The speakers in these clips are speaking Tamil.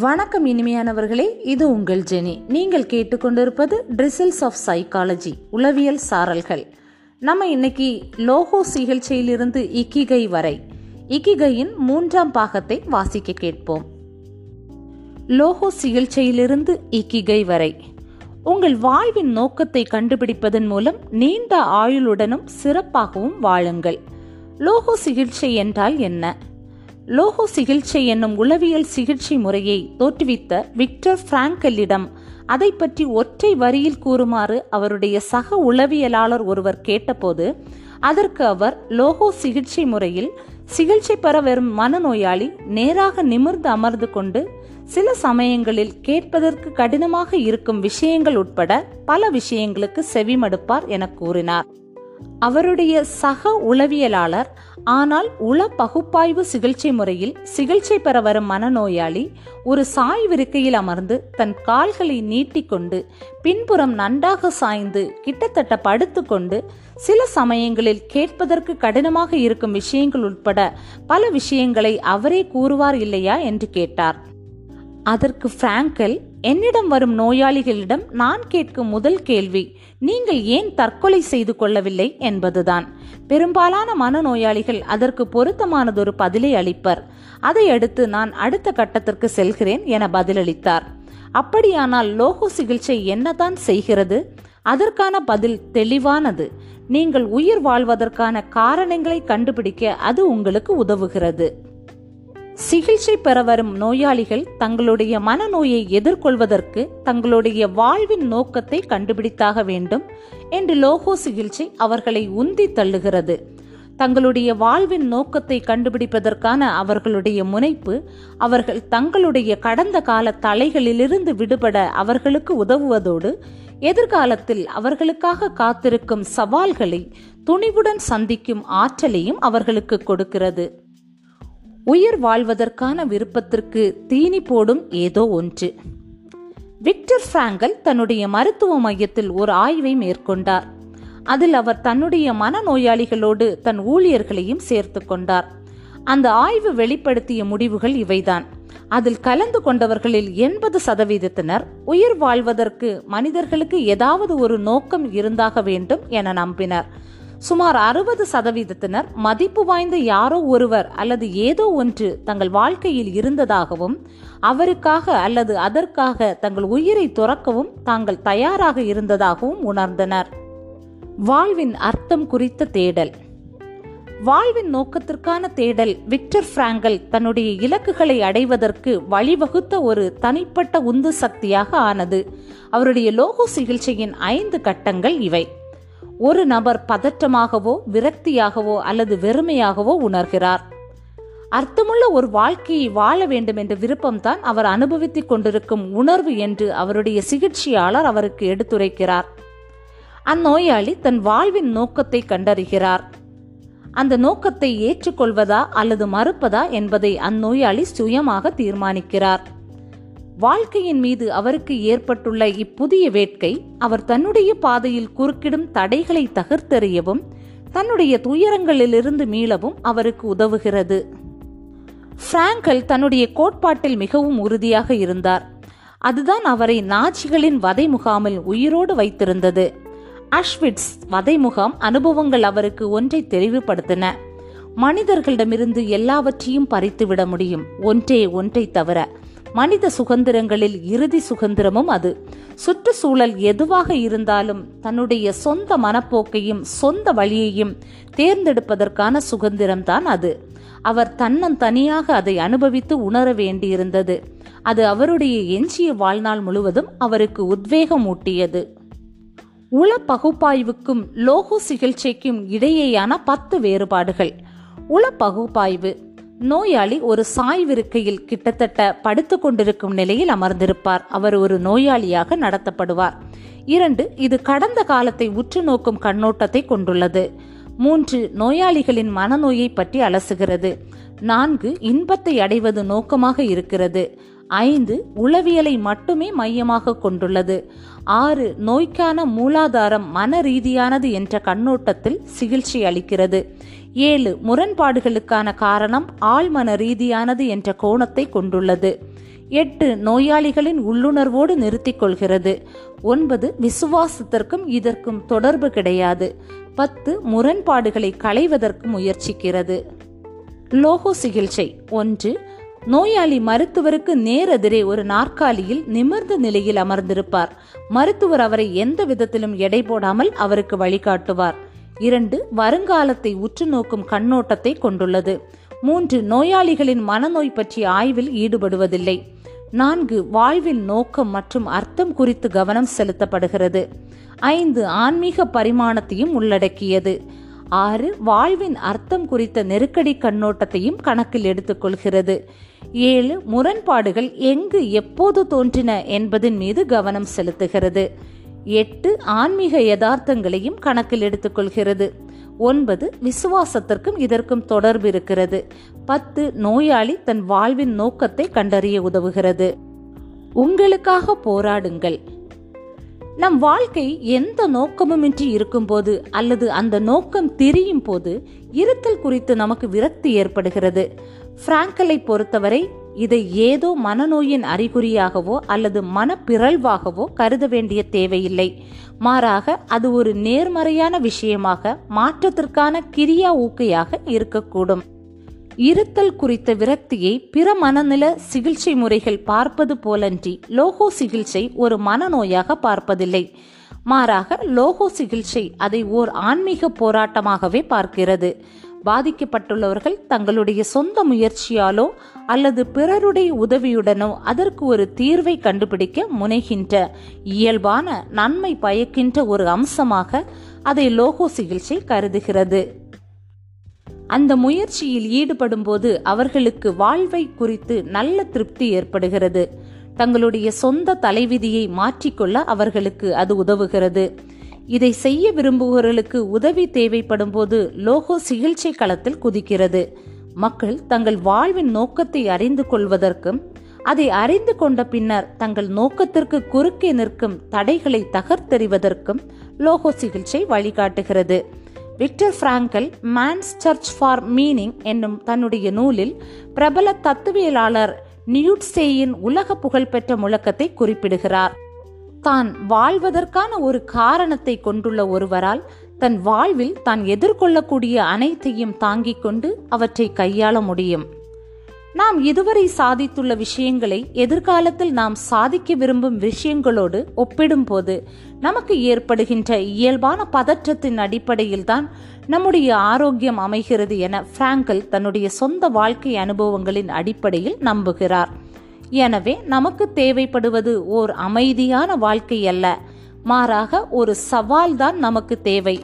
வணக்கம் இனிமையானவர்களே இது உங்கள் ஜெனி. நீங்கள் கேட்டுக்கொண்டிருப்பது ட்ரிசில்ஸ் ஆஃப் சைக்காலஜி உளவியல் சாரல்கள். நம்ம இன்னைக்கு லோகோ சிகிச்சையிலிருந்து இக்கிகை வரை இக்கிகையின் மூன்றாம் பாகத்தை வாசிக்க கேட்போம். லோகோ சிகிச்சையிலிருந்து இக்கிகை வரை உங்கள் வாழ்வின் நோக்கத்தை கண்டுபிடிப்பதன் மூலம் நீண்ட ஆயுளுடனும் சிறப்பாகவும் வாழுங்கள். லோகோ சிகிச்சை என்றால் என்ன? லோகோ சிகிச்சை என்னும் உளவியல் சிகிச்சை முறையை தோற்றுவித்த விக்டர் பிராங்கலிடம் அதை பற்றி ஒற்றை வரியில் கூறுமாறு அவருடைய சக உளவியலாளர் ஒருவர் கேட்டபோது அதற்கு அவர் லோகோ சிகிச்சை முறையில் சிகிச்சை பெற வரும் மனநோயாளி நேராக நிமிர்ந்து அமர்ந்து கொண்டு சில சமயங்களில் கேட்பதற்கு கடினமாக இருக்கும் விஷயங்கள் உட்பட பல விஷயங்களுக்கு செவிமடுப்பார் என கூறினார். அவருடைய சக உளவியலாளர் ஆனால் உள பகுப்பாய்வு சிகிச்சை முறையில் சிகிச்சை பெற வரும் மனநோயாளி ஒரு சாய்விருக்கையில் அமர்ந்து தன் கால்களை நீட்டிக்கொண்டு பின்புறம் நன்றாக சாய்ந்து கிட்டத்தட்ட படுத்துக்கொண்டு சில சமயங்களில் கேட்பதற்கு கடினமாக இருக்கும் விஷயங்கள் உட்பட பல விஷயங்களை அவரே கூறுவார் இல்லையா என்று கேட்டார். அதற்கு பிராங்கல் என்னிடம் வரும் நோயாளிகளிடம் நான் கேட்கும் முதல் கேள்வி நீங்கள் ஏன் தற்கொலை செய்து கொள்ளவில்லை என்பதுதான். பெரும்பாலான மனநோயாளிகள் அதற்கு பொருத்தமானதொரு பதிலை அளிப்பர். அதையடுத்து நான் அடுத்த கட்டத்திற்கு செல்கிறேன் என பதிலளித்தார். அப்படியானால் லோகோ சிகிச்சை என்னதான் செய்கிறது? அதற்கான பதில் தெளிவானது. நீங்கள் உயிர் வாழ்வதற்கான காரணங்களை கண்டுபிடிக்க அது உங்களுக்கு உதவுகிறது. சிகிச்சை பெற வரும் நோயாளிகள் தங்களுடைய மனநோயை எதிர்கொள்வதற்கு தங்களுடைய வாழ்வின் நோக்கத்தை கண்டுபிடித்தாக வேண்டும் என்று லோகோ சிகிச்சை அவர்களை உந்தி தள்ளுகிறது. தங்களுடைய வாழ்வின் நோக்கத்தை கண்டுபிடிப்பதற்கான அவர்களுடைய முனைப்பு அவர்கள் தங்களுடைய கடந்த கால தலைகளிலிருந்து விடுபட அவர்களுக்கு உதவுவதோடு எதிர்காலத்தில் அவர்களுக்காக காத்திருக்கும் சவால்களை துணிவுடன் சந்திக்கும் ஆற்றலையும் அவர்களுக்கு கொடுக்கிறது. உயிர் வாழ்வதற்கான விருப்பத்திற்கு தீனி போடும் ஏதோ ஒன்று. விக்டர் பிராங்கல் தன்னுடைய மருத்துவ மையத்தில் ஒரு ஆய்வை மேற்கொண்டார். அதில் அவர் தன்னுடைய மனநோயாளிகளோடு தன் ஊழியர்களையும் சேர்த்து கொண்டார். அந்த ஆய்வு வெளிப்படுத்திய முடிவுகள் இவைதான். அதில் கலந்து கொண்டவர்களில் எண்பது சதவீதத்தினர் உயிர் வாழ்வதற்கு மனிதர்களுக்கு ஏதாவது ஒரு நோக்கம் இருந்தாக வேண்டும் என நம்பினர். சுமார் அறுபது சதவீதத்தினர் மதிப்பு வாய்ந்த யாரோ ஒருவர் அல்லது ஏதோ ஒன்று தங்கள் வாழ்க்கையில் இருந்ததாகவும் அவருக்காக அல்லது அதற்காக தங்கள் உயிரை துறக்கவும் தாங்கள் தயாராக இருந்ததாகவும் உணர்ந்தனர். வாழ்வின் அர்த்தம் குறித்த தேடல். வாழ்வின் நோக்கத்திற்கான தேடல் விக்டர் பிராங்கல் தன்னுடைய இலக்குகளை அடைவதற்கு வழிவகுத்த ஒரு தனிப்பட்ட உந்து சக்தியாக ஆனது. அவருடைய லோகோ சிகிச்சையின் ஐந்து கட்டங்கள் இவை. ஒரு நபர் பதற்றமாகவோ விரக்தியாகவோ அல்லது வெறுமையாகவோ உணர்கிறார். அர்த்தமுள்ள ஒரு வாழ்க்கையை வாழ வேண்டும் என்ற விருப்பம்தான் அவர் அனுபவித்துக் கொண்டிருக்கும் உணர்வு என்று அவருடைய சிகிச்சையாளர் அவருக்கு எடுத்துரைக்கிறார். அந்நோயாளி தன் வாழ்வின் நோக்கத்தை கண்டறிகிறார். அந்த நோக்கத்தை ஏற்றுக்கொள்வதா அல்லது மறுப்பதா என்பதை அந்நோயாளி சுயமாக தீர்மானிக்கிறார். வாழ்க்கையின் மீது அவருக்கு ஏற்பட்டுள்ள இப்புதிய வேட்கை அவர் தன்னுடைய பாதையில் குறுக்கிடும் தடைகளை தகர்த்தெறியவும் தன்னுடைய துயரங்களிலிருந்து மீளவும் அவருக்கு உதவுகிறது. பிராங்கல் தன்னுடைய கோட்பாட்டில் மிகவும் உறுதியாக இருந்தார். அதுதான் அவரை நாச்சிகளின் வதை முகாமில் உயிரோடு வைத்திருந்தது. அஷ்விட்ஸ் வதை முகாம் அனுபவங்கள் அவருக்கு ஒன்றை தெளிவுபடுத்தின. மனிதர்களிடமிருந்து எல்லாவற்றையும் பறித்துவிட முடியும் ஒன்றே ஒன்றை தவிர. மனித சுதந்திரங்களில் இறுதி சுதந்திரமும் அது. சுற்றுச்சூழல் எதுவாக இருந்தாலும் தன்னுடைய சொந்த மனப்போக்கையும் சொந்த வழியையும் தேர்ந்தெடுப்பதற்கான சுதந்திரம்தான் அது. அவர் தன்னன் தனியாக அதை அனுபவித்து உணர வேண்டியிருந்தது. அது அவருடைய எஞ்சிய வாழ்நாள் முழுவதும் அவருக்கு உத்வேகம் ஊட்டியது உள பகுப்பாய்வுக்கும் லோகோ சிகிச்சைக்கும் இடையேயான பத்து வேறுபாடுகள். உள பகுப்பாய்வு நோயாளி ஒரு சாய்விருக்கையில் கிட்டத்தட்ட படுத்து கொண்டிருக்கும் நிலையில் அமர்ந்திருப்பார். அவர் ஒரு நோயாளியாக நடத்தப்படுவார். இரண்டு இது கடந்த காலத்தை உற்று நோக்கும் கண்ணோட்டத்தை கொண்டுள்ளது. மூன்று நோயாளிகளின் மனநோயை பற்றி அலசுகிறது. நான்கு இன்பத்தை அடைவது நோக்கமாக இருக்கிறது. ஐந்து உளவியலை மட்டுமே மையமாக கொண்டுள்ளது. ஆறு நோய்க்கான மூலாதாரம் மன ரீதியானது என்ற கண்ணோட்டத்தில் சிகிச்சை அளிக்கிறது. ஏழு முரண்பாடுகளுக்கான காரணம் ஆழ்மன ரீதியானது என்ற கோணத்தை கொண்டுள்ளது. எட்டு நோயாளிகளின் உள்ளுணர்வோடு நிறுத்திக் கொள்கிறது. ஒன்பது விசுவாசத்திற்கும் இதற்கும் தொடர்பு கிடையாது. பத்து முரண்பாடுகளை களைவதற்கு முயற்சிக்கிறது. லோகோ சிகிச்சை ஒன்று நோயாளி மருத்துவருக்கு நேரெதிரே ஒரு நாற்காலியில் நிமிர்ந்த நிலையில் அமர்ந்திருப்பார். மருத்துவர் அவரை எந்த விதத்திலும் எடை போடாமல் அவருக்கு வழிகாட்டுவார். இரண்டு வருங்காலத்தை உற்று நோக்கும் கண்ணோட்டத்தை கொண்டுள்ளது. மூன்று நோயாளிகளின் மனநோய் பற்றிய ஆய்வில் ஈடுபடுவதில்லை. நான்கு வாழ்வின் நோக்கம் மற்றும் அர்த்தம் குறித்து கவனம் செலுத்தப்படுகிறது. ஐந்து ஆன்மீக பரிமாணத்தையும் உள்ளடக்கியது. ஆறு வாழ்வின் அர்த்தம் குறித்த நெருக்கடி கண்ணோட்டத்தையும் கணக்கில் எடுத்துக்கொள்கிறது. ஏழு முரண்பாடுகள் எங்கு எப்போது தோன்றின என்பதன் மீது கவனம் செலுத்துகிறது. எட்டு ஆன்மீக யதார்த்தங்களையும் கணக்கில் எடுத்துக்கொள்கிறது. ஒன்பது விசுவாசத்திற்கும் இதற்கும் தொடர்பு இருக்கிறது. பத்து நோயாளி தன் வாழ்வின் நோக்கத்தை கண்டறிய உதவுகிறது. உங்களுக்காக போராடுங்கள். நம் வாழ்க்கை எந்த நோக்கமுமின்றி இருக்கும்போது அல்லது அந்த நோக்கம் தெரியும் போது இருத்தல் குறித்து நமக்கு விரக்தி ஏற்படுகிறது. பிராங்கலை பொறுத்தவரை இதை ஏதோ மனநோயின் அறிகுறியாகவோ அல்லது மனப்பிறழ்வாகவோ கருத வேண்டிய தேவையில்லை. மாறாக அது ஒரு நேர்மறையான விஷயமாக மாற்றத்திற்கான கிரியா ஊக்கையாக இருக்கக்கூடும். இருத்தல் குறித்த விரக்தியை பிற மனநில சிகிச்சை முறைகள் பார்ப்பது போலன்றி லோகோ சிகிச்சை ஒரு மனநோயாக பார்ப்பதில்லை. மாறாக லோகோ சிகிச்சை அதை ஓர் ஆன்மீக போராட்டமாகவே பார்க்கிறது. பாதிக்கப்பட்டுள்ளவர்கள் தங்களுடைய சொந்த முயற்சியாலோ அல்லது பிறருடைய உதவியுடனோ அதற்கு ஒரு தீர்வை கண்டுபிடிக்க முனைகின்ற இயல்பான நன்மை பயக்கின்ற ஒரு அம்சமாக அதை லோகோ சிகிச்சை கருதுகிறது. அந்த முயற்சியில் ஈடுபடும் போது அவர்களுக்கு வாழ்வை குறித்து நல்ல திருப்தி ஏற்படுகிறது. தங்களுடைய சொந்த தலைவிதியை மாற்றிக்கொள்ள அவர்களுக்கு அது உதவுகிறது. இதை செய்ய விரும்புபவர்களுக்கு உதவி தேவைப்படும் போது லோகோ சிகிச்சை களத்தில் குதிக்கிறது. மக்கள் தங்கள் வாழ்வின் நோக்கத்தை அறிந்து கொள்வதற்கும் அதை அறிந்து கொண்ட பின்னர் தங்கள் நோக்கத்திற்கு குறுக்கே நிற்கும் தடைகளை தகர்த்தெறிவதற்கும் லோகோ சிகிச்சை வழிகாட்டுகிறது. Victor Frankl man's search for meaning என்னும் தன்னுடைய நூலில் பிரபல தத்துவியலாளர் நியூட்சேயின் உலக புகழ்பெற்ற முழக்கத்தை குறிப்பிடுகிறார். தான் வாழ்வதற்கான ஒரு காரணத்தை கொண்டுள்ள ஒருவரால் தன் வாழ்வில் தான் எதிர்கொள்ளக்கூடிய அனைத்தையும் தாங்கிக் கொண்டு அவற்றை கையாள முடியும். நாம் இதுவரை சாதித்துள்ள விஷயங்களை எதிர்காலத்தில் நாம் சாதிக்க விரும்பும் விஷயங்களோடு ஒப்பிடும்போது நமக்கு ஏற்படுகின்ற இயல்பான பதற்றத்தின் அடிப்படையில் தான் நம்முடைய ஆரோக்கியம் அமைகிறது என பிராங்கல் தன்னுடைய சொந்த வாழ்க்கை அனுபவங்களின் அடிப்படையில் நம்புகிறார். எனவே நமக்கு தேவைப்படுவது ஓர் அமைதியான வாழ்க்கை அல்ல. மாறாக ஒரு சவால் தான் நமக்கு தேவை.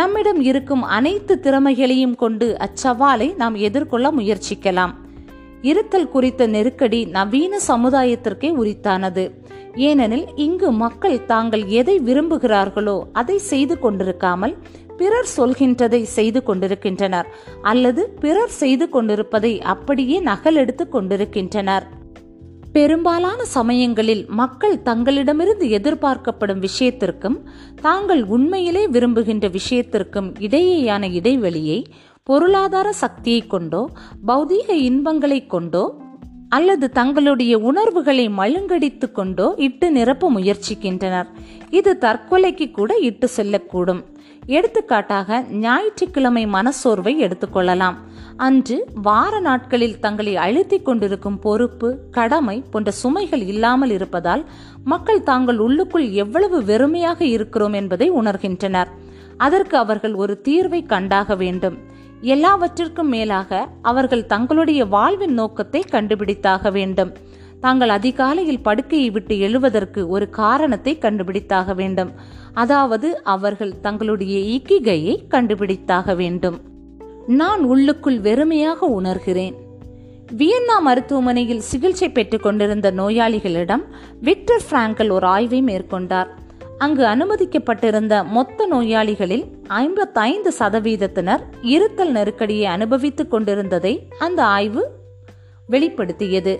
நம்மிடம் இருக்கும் அனைத்து திறமைகளையும் கொண்டு அச்சவாலை நாம் எதிர்கொள்ள முயற்சிக்கலாம். இருத்தல் குறித்த நெருக்கடி நவீன சமுதாயத்திற்கே உரித்தானது. ஏனெனில் இங்கு மக்கள் தாங்கள் எதை விரும்புகிறார்களோ அதை செய்து கொண்டிருக்காமல் பிறர் சொல்கின்றதை செய்து கொண்டிருக்கின்றனர் அல்லது பிறர் செய்து கொண்டிருப்பதை அப்படியே நகலெடுத்து கொண்டிருக்கின்றனர். பெரும்பாலான சமயங்களில் மக்கள் தங்களிடமிருந்து எதிர்பார்க்கப்படும் விஷயத்திற்கும் தாங்கள் உண்மையிலே விரும்புகின்ற விஷயத்திற்கும் இடையேயான இடைவெளியை பொருளாதார சக்தியை கொண்டோ பௌதீக இன்பங்களை கொண்டோ அல்லது தங்களுடைய உணர்வுகளை மழுங்கடித்து கொண்டோ இட்டு நிரப்ப முயற்சிக்கின்றனர். இது தற்கொலைக்கு கூட இட்டு செல்லக்கூடும். எடுத்துக்காட்டாக ஞாயிற்றுக்கிழமை மனசோர்வை எடுத்துக்கொள்ளலாம் அன்று வார நாட்களில் தங்களை அழுத்திக் கொண்டிருக்கும் பொறுப்பு கடமை போன்ற சுமைகள் இல்லாமல் இருப்பதால் மக்கள் தாங்கள் உள்ளுக்குள் எவ்வளவு வெறுமையாக இருக்கிறோம் என்பதை உணர்கின்றனர். அதற்கு அவர்கள் ஒரு தீர்வை கண்டாக வேண்டும். எல்லாவற்றிற்கும் மேலாக அவர்கள் தங்களுடைய வாழ்வின் நோக்கத்தை கண்டுபிடித்தாக வேண்டும். தாங்கள் அதிகாலையில் படுக்கையை விட்டு எழுவதற்கு ஒரு காரணத்தை கண்டுபிடித்தாக வேண்டும். அதாவது அவர்கள் தங்களுடைய இக்கிகையை கண்டுபிடித்தாக வேண்டும். நான் உள்ளுக்குள் வெறுமையாக உணர்கிறேன். வியன்னா மருத்துவமனையில் சிகிச்சை பெற்றுக் கொண்டிருந்த நோயாளிகளிடம் விக்டர் பிராங்கல் ஒரு ஆய்வை மேற்கொண்டார். அங்கு அனுமதிக்கப்பட்டிருந்த மொத்த நோயாளிகளில் ஐம்பத்தைந்து சதவீதத்தினர் இருத்தல் நெருக்கடியை அனுபவித்துக் கொண்டிருந்ததை அந்த ஆய்வு வெளிப்படுத்தியது.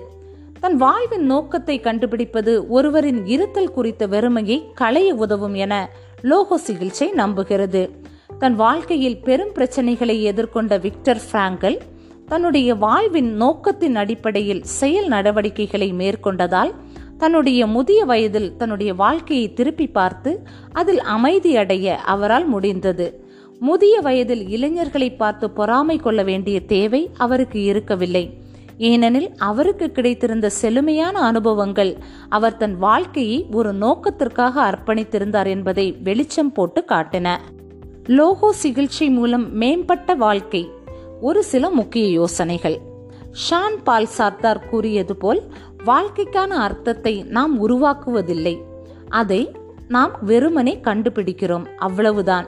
தன் வாழ்வின் நோக்கத்தை கண்டுபிடிப்பது ஒருவரின் இருத்தல் குறித்த வெறுமையை களைய உதவும் என லோகோ சிகிச்சை நம்புகிறது. தன் வாழ்க்கையில் பெரும் பிரச்சனைகளை எதிர்கொண்ட விக்டர் பிராங்கல் தன்னுடைய வாழ்வின் நோக்கத்தின் அடிப்படையில் செயல் நடவடிக்கைகளை மேற்கொண்டதால் தன்னுடைய முதிய வயதில் தன்னுடைய வாழ்க்கையை திருப்பி பார்த்து அதில் அமைதி அடைய அவரால் முடிந்தது. முதிய வயதில் இளைஞர்களை பார்த்து பொறாமை கொள்ள வேண்டிய தேவை அவருக்கு இருக்கவில்லை. ஏனெனில் அவருக்கு கிடைத்திருந்த செழுமையான அனுபவங்கள் அவர் தன் வாழ்க்கையை ஒரு நோக்கத்திற்காக அர்ப்பணித்திருந்தார் என்பதை வெளிச்சம் போட்டு காட்டின. லோகோ சிகிச்சை மூலம் மேம்பட்ட வாழ்க்கை. ஒரு சில முக்கிய யோசனைகள். ஷான் பால் சார்த்தார் கூறியது போல் வாழ்க்கைக்கான அர்த்தத்தை நாம் உருவாக்குவதில்லை. அதை நாம் வெறுமனே கண்டுபிடிக்கிறோம். அவ்வளவுதான்.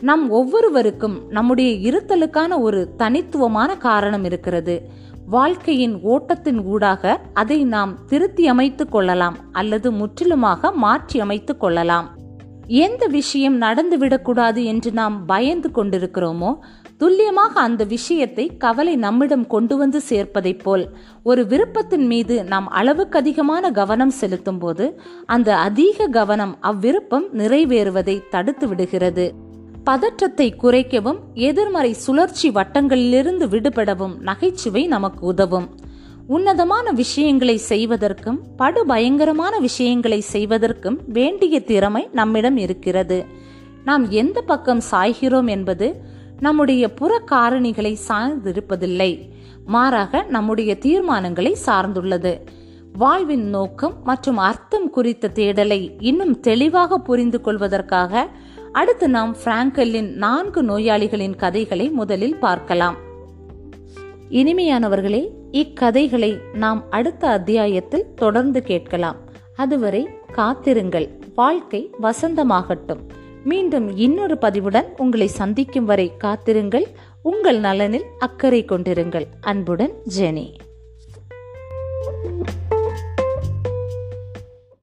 நம் ஒவ்வொருவருக்கும் நம்முடைய இருத்தலுக்கான ஒரு தனித்துவமான காரணம் இருக்கிறது. வாழ்க்கையின் ஓட்டத்தின் ஊடாக அதை நாம் திருத்தி அமைத்துக் கொள்ளலாம் அல்லது முற்றிலுமாக மாற்றி அமைத்துக் கொள்ளலாம். எந்த விஷயம் நடந்துவிடக்கூடாது என்று நாம் பயந்து கொண்டிருக்கிறோமோ துல்லியமாக அந்த விஷயத்தை கவலை நம்மிடம் கொண்டு வந்து சேர்ப்பதைப் போல் ஒரு விருப்பத்தின் மீது நாம் அளவுக்கு அதிகமான கவனம் செலுத்தும் போது அந்த அதிக கவனம் அவ்விருப்பம் நிறைவேறுவதை தடுத்து விடுகிறது. பதற்றத்தை குறைக்கவும் எதிர்மறை சுழற்சி வட்டங்களிலிருந்து விடுபடவும் நகைச்சுவை நமக்கு உதவும். உன்னதமான விஷயங்களை செய்வதற்கும் படுபயங்கரமான விஷயங்களை செய்வதற்கும் வேண்டிய திறமை நம்மிடம் இருக்கிறது. நாம் எந்த பக்கம் சாய்கிறோம் என்பது நம்முடைய புற காரணிகளை சார்ந்திருப்பதில்லை. மாறாக நம்முடைய தீர்மானங்களை சார்ந்துள்ளது. வாழ்வின் நோக்கம் மற்றும் அர்த்தம் குறித்த தேடலை இன்னும் தெளிவாக புரிந்து கொள்வதற்காக அடுத்து நாம் பிராங்கலின் நான்கு நோயாளிகளின் கதைகளை முதலில் பார்க்கலாம். இனிமையானவர்களே இக்கதைகளை நாம் அடுத்த அத்தியாயத்தில் தொடர்ந்து கேட்கலாம். அதுவரை காத்திருங்கள். வாழ்க்கை வசந்தமாகட்டும். மீண்டும் இன்னொரு பதிவுடன் உங்களை சந்திக்கும் வரை காத்திருங்கள். உங்கள் நலனில் அக்கறை கொண்டிருங்கள். அன்புடன் ஜெனி. thank you